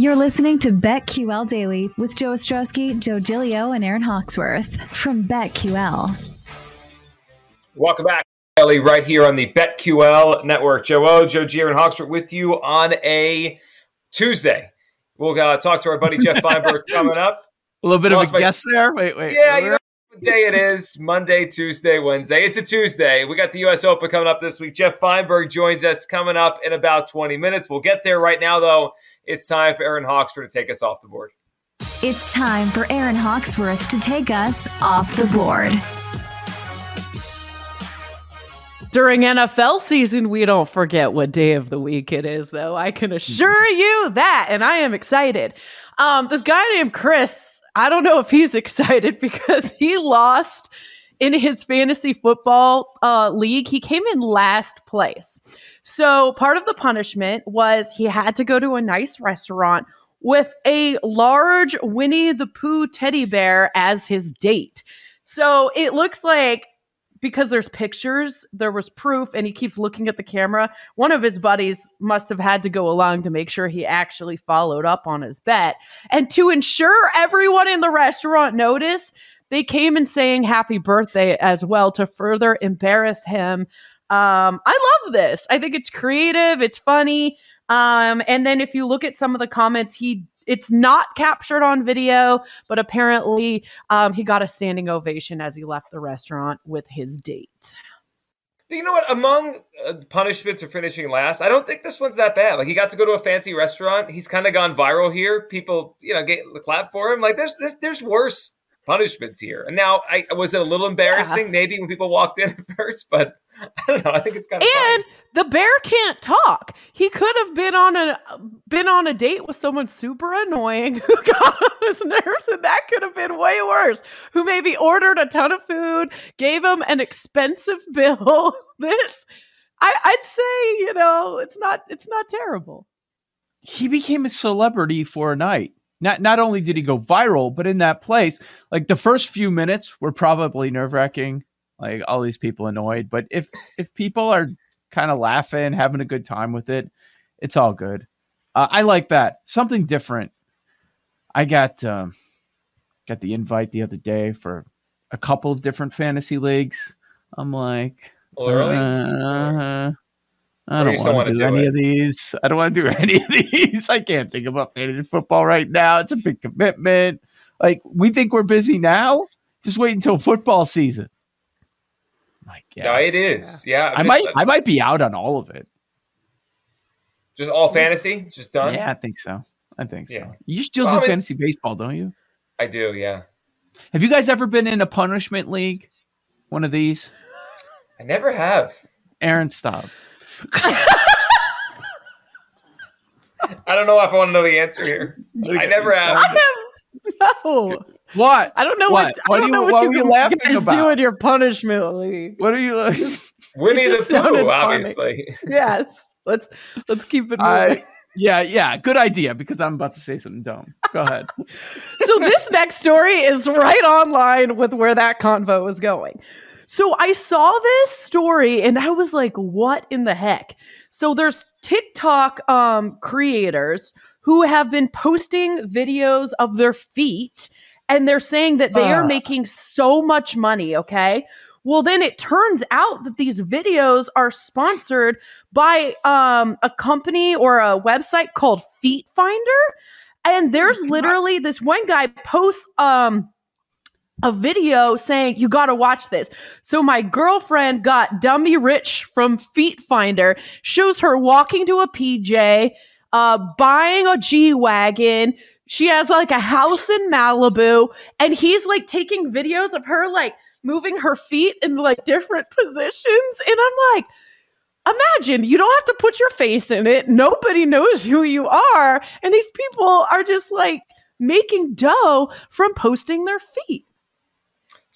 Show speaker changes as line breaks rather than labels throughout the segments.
You're listening to BetQL Daily with Joe Ostrowski, Joe Gilio, and Aaron Hawksworth from BetQL.
Welcome back, Ellie, right here on the BetQL network. Joe O, Joe G, Aaron Hawksworth with you on a Tuesday. We'll uh, talk to our buddy Jeff Feinberg coming up.
A little bit
Lost
of a
my-
guess there. Wait, wait.
Yeah, you know what day it is. Monday, Tuesday, Wednesday. It's a Tuesday. We got the U.S. Open coming up this week. Jeff Feinberg joins us coming up in about 20 minutes. We'll get there right now, though. It's time for Aaron Hawksworth to take us off the board.
It's time for Aaron Hawksworth to take us off the board.
During NFL season, we don't forget what day of the week it is, though. I can assure you that, and I am excited. Um, this guy named Chris, I don't know if he's excited because he lost in his fantasy football uh, league. He came in last place. So part of the punishment was he had to go to a nice restaurant with a large Winnie the Pooh teddy bear as his date. So it looks like because there's pictures, there was proof, and he keeps looking at the camera. One of his buddies must have had to go along to make sure he actually followed up on his bet. And to ensure everyone in the restaurant noticed, they came and saying happy birthday as well to further embarrass him. Um, I love this. I think it's creative, it's funny. Um, and then if you look at some of the comments, he it's not captured on video, but apparently um, he got a standing ovation as he left the restaurant with his date.
You know what? Among uh, punishments for finishing last, I don't think this one's that bad. Like he got to go to a fancy restaurant. He's kind of gone viral here. People, you know, get clap for him. Like there's there's, there's worse punishments here. And now, I was it a little embarrassing maybe when people walked in at first, but I don't know. I think it's kind of
And the bear can't talk. He could have been on a been on a date with someone super annoying who got on his nerves, and that could have been way worse. Who maybe ordered a ton of food, gave him an expensive bill. this, I, I'd say, you know, it's not it's not terrible.
He became a celebrity for a night. Not not only did he go viral, but in that place, like the first few minutes were probably nerve wracking. Like all these people annoyed, but if if people are kind of laughing, having a good time with it, it's all good. Uh, I like that. Something different. I got um, got the invite the other day for a couple of different fantasy leagues. I'm like,
Well, early?
uh, I don't want
wanna
do,
do
any
it?
of these. I don't want to do any of these. I can't think about fantasy football right now. It's a big commitment. Like we think we're busy now. Just wait until football season. My God.
No, it is. Yeah,
I
just-
might I might be out on all of it.
just all fantasy, just done.
Yeah, I think so. I think so. You still
Well,
do
I mean-
fantasy baseball, don't you?
I do. Yeah,
Have you guys ever been in a punishment league? One of these?
I never have.
Aaron, stop.
I don't know if I want to know the answer here. I never have.
No,
What?
I don't know
What?
what,
What
I don't
are
know
you-
what,
what
you
were you
guys
laughing
do
about?
in your punishment league.
What are you?
Winnie
It
the
just sounded
Pooh, obviously.
yes, let's let's keep it moving.
I, yeah, yeah. Good idea because I'm about to say something dumb. Go ahead.
so this next story is right online with where that convo is going. So I saw this story and I was like, what in the heck? So there's TikTok um, creators who have been posting videos of their feet and they're saying that they are
Ah.
making so much money, okay? Well, then it turns out that these videos are sponsored by um, a company or a website called Feet Finder. And there's literally this one guy posts um, a video saying, You got to watch this. So my girlfriend got Dummy Rich from Feet Finder, shows her walking to a PJ, uh, buying a G Wagon. She has like a house in Malibu, and he's like taking videos of her like moving her feet in like different positions. And I'm like, imagine you don't have to put your face in it. Nobody knows who you are. And these people are just like making dough from posting their feet.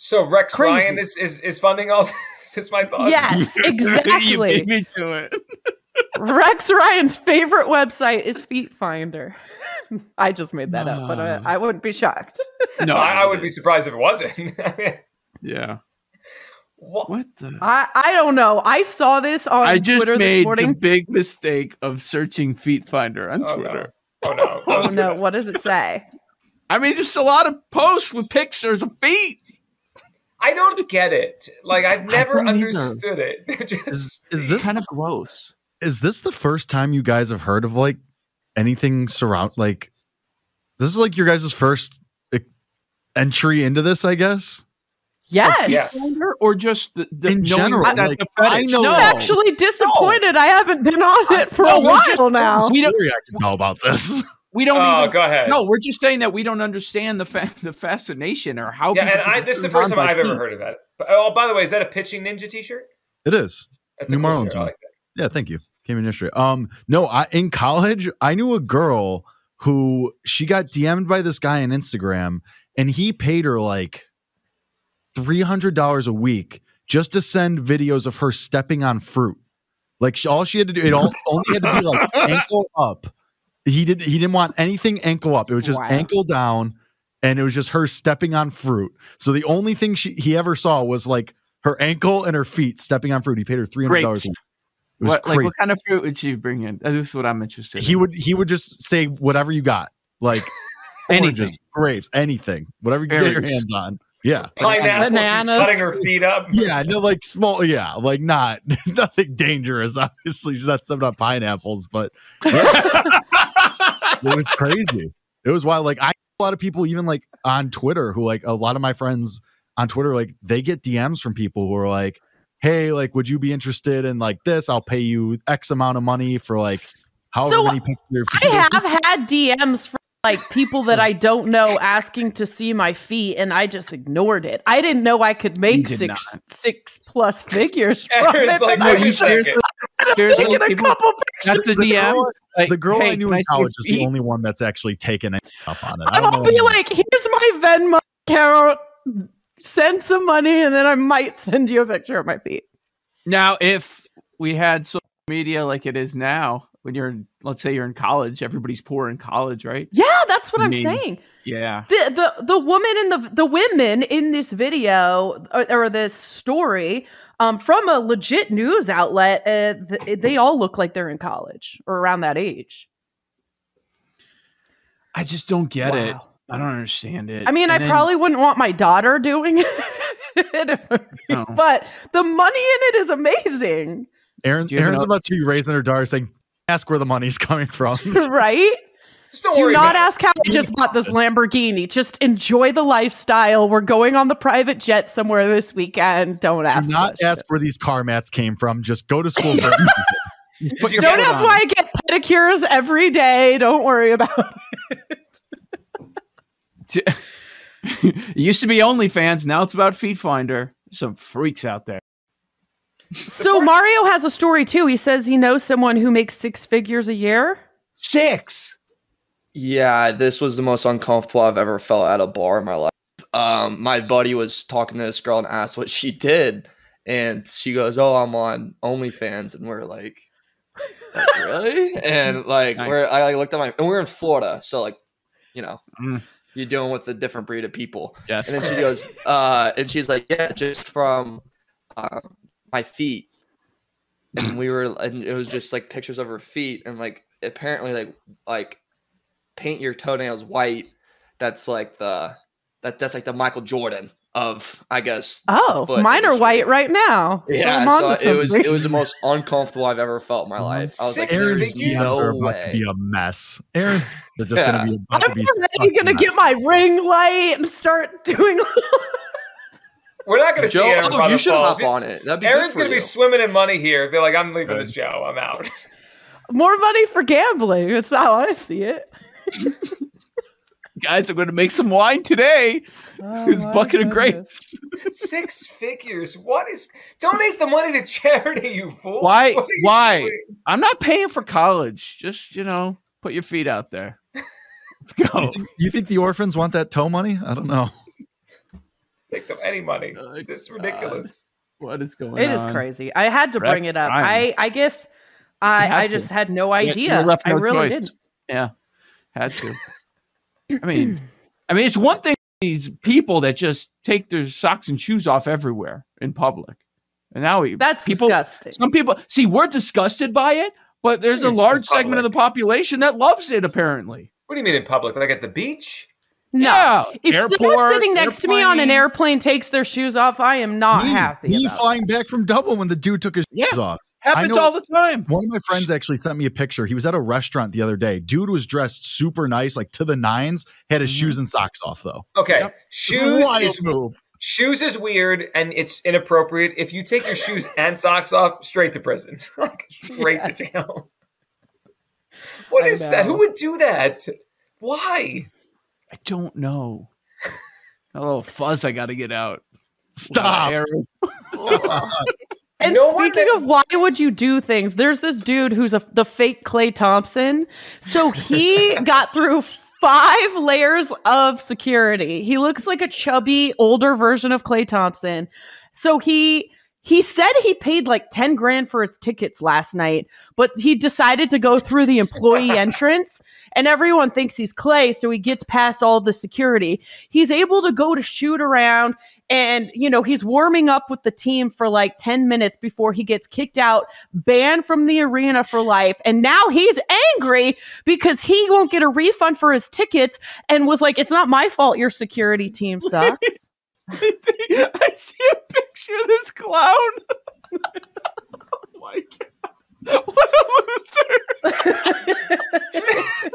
So Rex
Crazy.
Ryan is, is is funding all this. Is my thought?
Yes, exactly.
you
exactly.
beat me to it.
Rex Ryan's favorite website is Feet Finder. I just made that up, but uh, I wouldn't be shocked.
No,
I, I would be surprised if it wasn't.
Yeah.
what?
What the?
I, I don't know. I saw this on
I just
Twitter this
made the big mistake of searching Feet Finder on
Oh, no.
Twitter.
Oh no!
Oh no, what does it say?
I mean, just a lot of posts with pictures of feet.
I don't get it. Like I've never
don't either.
understood it. It's just
Is, is this
kind of gross.
is this the first time you guys have heard of like anything surround like this is like your guys' first entry into this, I guess.
Yes.
Yeah.
Finder or just the, the
In general,
that
like,
the
I
fetish?
know-
no,
I'm actually disappointed. I haven't been on it for
No,
a while
just-
now.
we don't.
Story I can tell about this.
We don't.
oh,
even,
go ahead.
No, we're just saying that we don't understand the fa- the fascination or how.
yeah, and I this is the first time I've ever heard of that. But, oh, by the way, is that a pitching ninja T-shirt?
It is.
That's
New
a cool
Marlins
shirt.
One.
like.
Yeah, thank you. Came in yesterday. Um, no, I in college I knew a girl who she got DM'd by this guy on Instagram, and he paid her like three hundred dollars a week just to send videos of her stepping on fruit. Like she, all she had to do, it all only had to be like ankle up. He didn't He didn't want anything ankle up. It was just
Wow.
ankle down, and it was just her stepping on fruit. So the only thing she he ever saw was like her ankle and her feet stepping on fruit. He paid her three hundred dollars. It was
What,
crazy
like, what kind of fruit would she bring in? Uh, This is what I'm interested.
he
in.
would he would just say whatever you got, like
Anything.
oranges, grapes, anything, whatever you can get your hands on. Yeah,
Pineapple. She's cutting her feet up.
yeah, no, like small, yeah, like not nothing dangerous. Obviously, she's not stepping on pineapples, but yeah. It was crazy. It was wild. Like I, a lot of people, even like on Twitter, who like a lot of my friends on Twitter, like they get DMs from people who are like, "Hey, like, would you be interested in like this? I'll pay you X amount of money for like however
So,
many pictures."
I have had DMs from like people that I don't know asking to see my feet, and I just ignored it. I didn't know I could make six
not.
six plus figures from it.
like,
and
wait
I
a second.
seriously- seriously,
taking a
people-
couple
That's
pictures.
a
The
DM.
girl-
Like,
the girl
hey,
I knew in
see
college is the only one that's actually taken up on it. I
I
don't
will be like, here's my Venmo account. Send some money, and then I might send you a picture of my feet.
Now, if we had social media like it is now, when you're, in, let's say you're in college, everybody's poor in college, right?
Yeah, that's what I'm
mean-
saying.
Yeah.
the the the woman and the the women in this video or, or this story um from a legit news outlet uh, th- they all look like they're in college or around that age
I just don't get it. I don't understand it.
i mean i
then-
probably wouldn't want my daughter doing it if-
No.
but the money in it is amazing
Aaron,
Do you have
Aaron's
an-
about to be raising her daughter saying, ask where the money's coming from.
right
Just don't
do not
about
ask how i just bought this lamborghini just enjoy the lifestyle we're going on the private jet somewhere this weekend don't ask.
Do not
questions.
ask where these car mats came from. Just go to school. For
Just put your
Don't ask
on
why. I get pedicures every day. Don't worry about it.
it used to be OnlyFans. Now it's about Feet Finder. Some freaks out there.
So Mario has a story too. He says he knows someone who makes six figures a year.
Six.
Yeah, this was the most uncomfortable I've ever felt at a bar in my life. Um, my buddy was talking to this girl and asked what she did, and she goes, "Oh, I'm on OnlyFans," and we're like, like, "Really?" And like,
Nice.
we're I like, looked at my and we're in Florida, so like, you know,
Mm.
you're dealing with a different breed of people.
Yes.
And then she goes, uh, and she's like, yeah, just from um, my feet. And we were, and it was just like pictures of her feet, and like apparently, like like paint your toenails white. That's like the that that's like the Michael Jordan of I guess.
Oh,
foot
mine are white right now. So
Yeah,
I'm
so, it was it was the most uncomfortable I've ever felt in my life. I was like,
Six
there's
figures?
DMs are
no
about to be a mess. Aaron's they're just
Yeah.
gonna be about to
I'm
be
already
such a
gonna get my ring light and start doing.
We're not going to see Aaron
oh, you should
falls.
hop on it. That'd be
Aaron's
going
going
to
to be swimming in money here. Be like, I'm leaving
Good.
this show. I'm out.
More money for gambling. That's how I see it.
Guys, I'm going to make some wine today.
Oh,
This
my
bucket of grapes.
Six figures. What is? Donate the money to charity, you fool.
Why?
You
Why?
doing?
I'm not paying for college. Just you know, put your feet out there. Let's go.
You think, you think the orphans want that tow money? I don't know.
Take them any money.
Oh,
This is ridiculous.
What is going
It is crazy. I had to bring It on?
is crazy.
I I just
had
no
idea
i really did Wreck had
to.
just had no
You- you
idea.
were left
I
no
really
choice.
didn't.
Yeah, had to. I mean, I mean, it's one thing these people that just take their socks and shoes off everywhere in public, and now we
That's
people.
disgusting.
Some people see we're disgusted by it, but there's a large segment of the population that loves it. Apparently,
What do you mean in public? Like at the beach?
No.
Yeah,
If someone sitting next to me on an
airplane.
airplane takes their shoes off, I am not
me,
happy.
me
about it.
flying back from Dublin when the dude took his
Yeah.
shoes off.
Happens
know-
all the time.
One of my friends actually sent me a picture. He was at a restaurant the other day. Dude was dressed super nice, like to the nines. Had his
Mhm.
shoes and socks off though.
Okay.
Yep.
Shoes is
move.
shoes is weird and it's inappropriate. If you take your shoes and socks off, straight to prison. Like, straight to jail. What
I
is that? Who would do that? Why?
I don't know. A little fuzz I got to get out.
Stop.
And
No one
speaking
that-
of why would you do things, there's this dude who's a the fake Klay Thompson. So he got through five layers of security. He looks like a chubby older version of Klay Thompson. So he he said he paid like 10 grand for his tickets last night, but he decided to go through the employee entrance and everyone thinks he's Klay, so he gets past all the security. He's able to go to shoot around and you know he's warming up with the team for like 10 minutes before he gets kicked out banned from the arena for life and now he's angry because he won't get a refund for his tickets and was like it's not my fault your security team sucks
I see a picture of this clown. oh my god. What a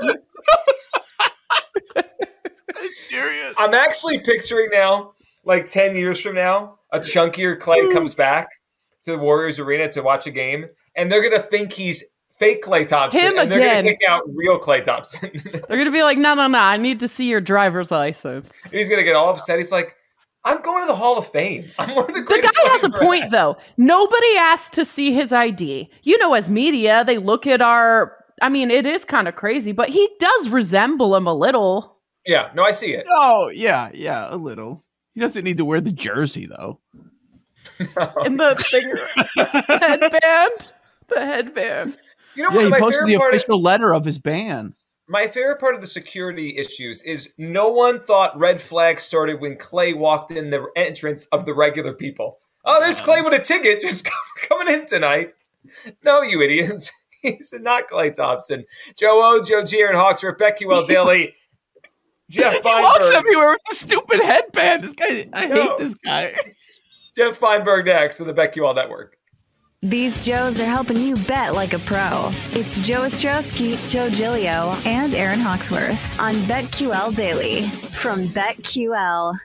loser. It's serious.
I'm actually picturing now, like 10 years from now, a chunkier Klay mm. comes back to the Warriors Arena to watch a game, and they're going to think he's fake Klay Thompson.
Him
and they're going to kick out real Klay Thompson.
they're gonna be like no no no i need to see your driver's license
he's going to get all upset. He's like, I'm going to the Hall of Fame. I'm one of the
The guy has a point,
had."
though. Nobody asked to see his ID. You know, as media, they look at our. I mean, it is kind of crazy, but he does resemble him a little.
Yeah, no, I see it.
Oh, yeah, yeah, a little. He doesn't need to wear the jersey though.
In the finger headband, the headband.
You know
Yeah, he
what? My
posted
favorite
the
part. Of,
official letter of his ban.
my favorite part of the security issues is no one thought red flag started when Klay walked in the entrance of the regular people. Oh, there's Klay with a ticket just coming in tonight. No, you idiots. He's not Klay Thompson. Joe O, Joe G, Aaron Hawksworth, BetQL Daily, Jeff
He walks everywhere with the stupid headband. This guy, I
No.
hate this guy.
Jeff Feinberg next on the BetQL Network.
These Joes are helping you bet like a pro. It's Joe Ostrowski, Joe Gilio, and Aaron Hawksworth on BetQL Daily from BetQL.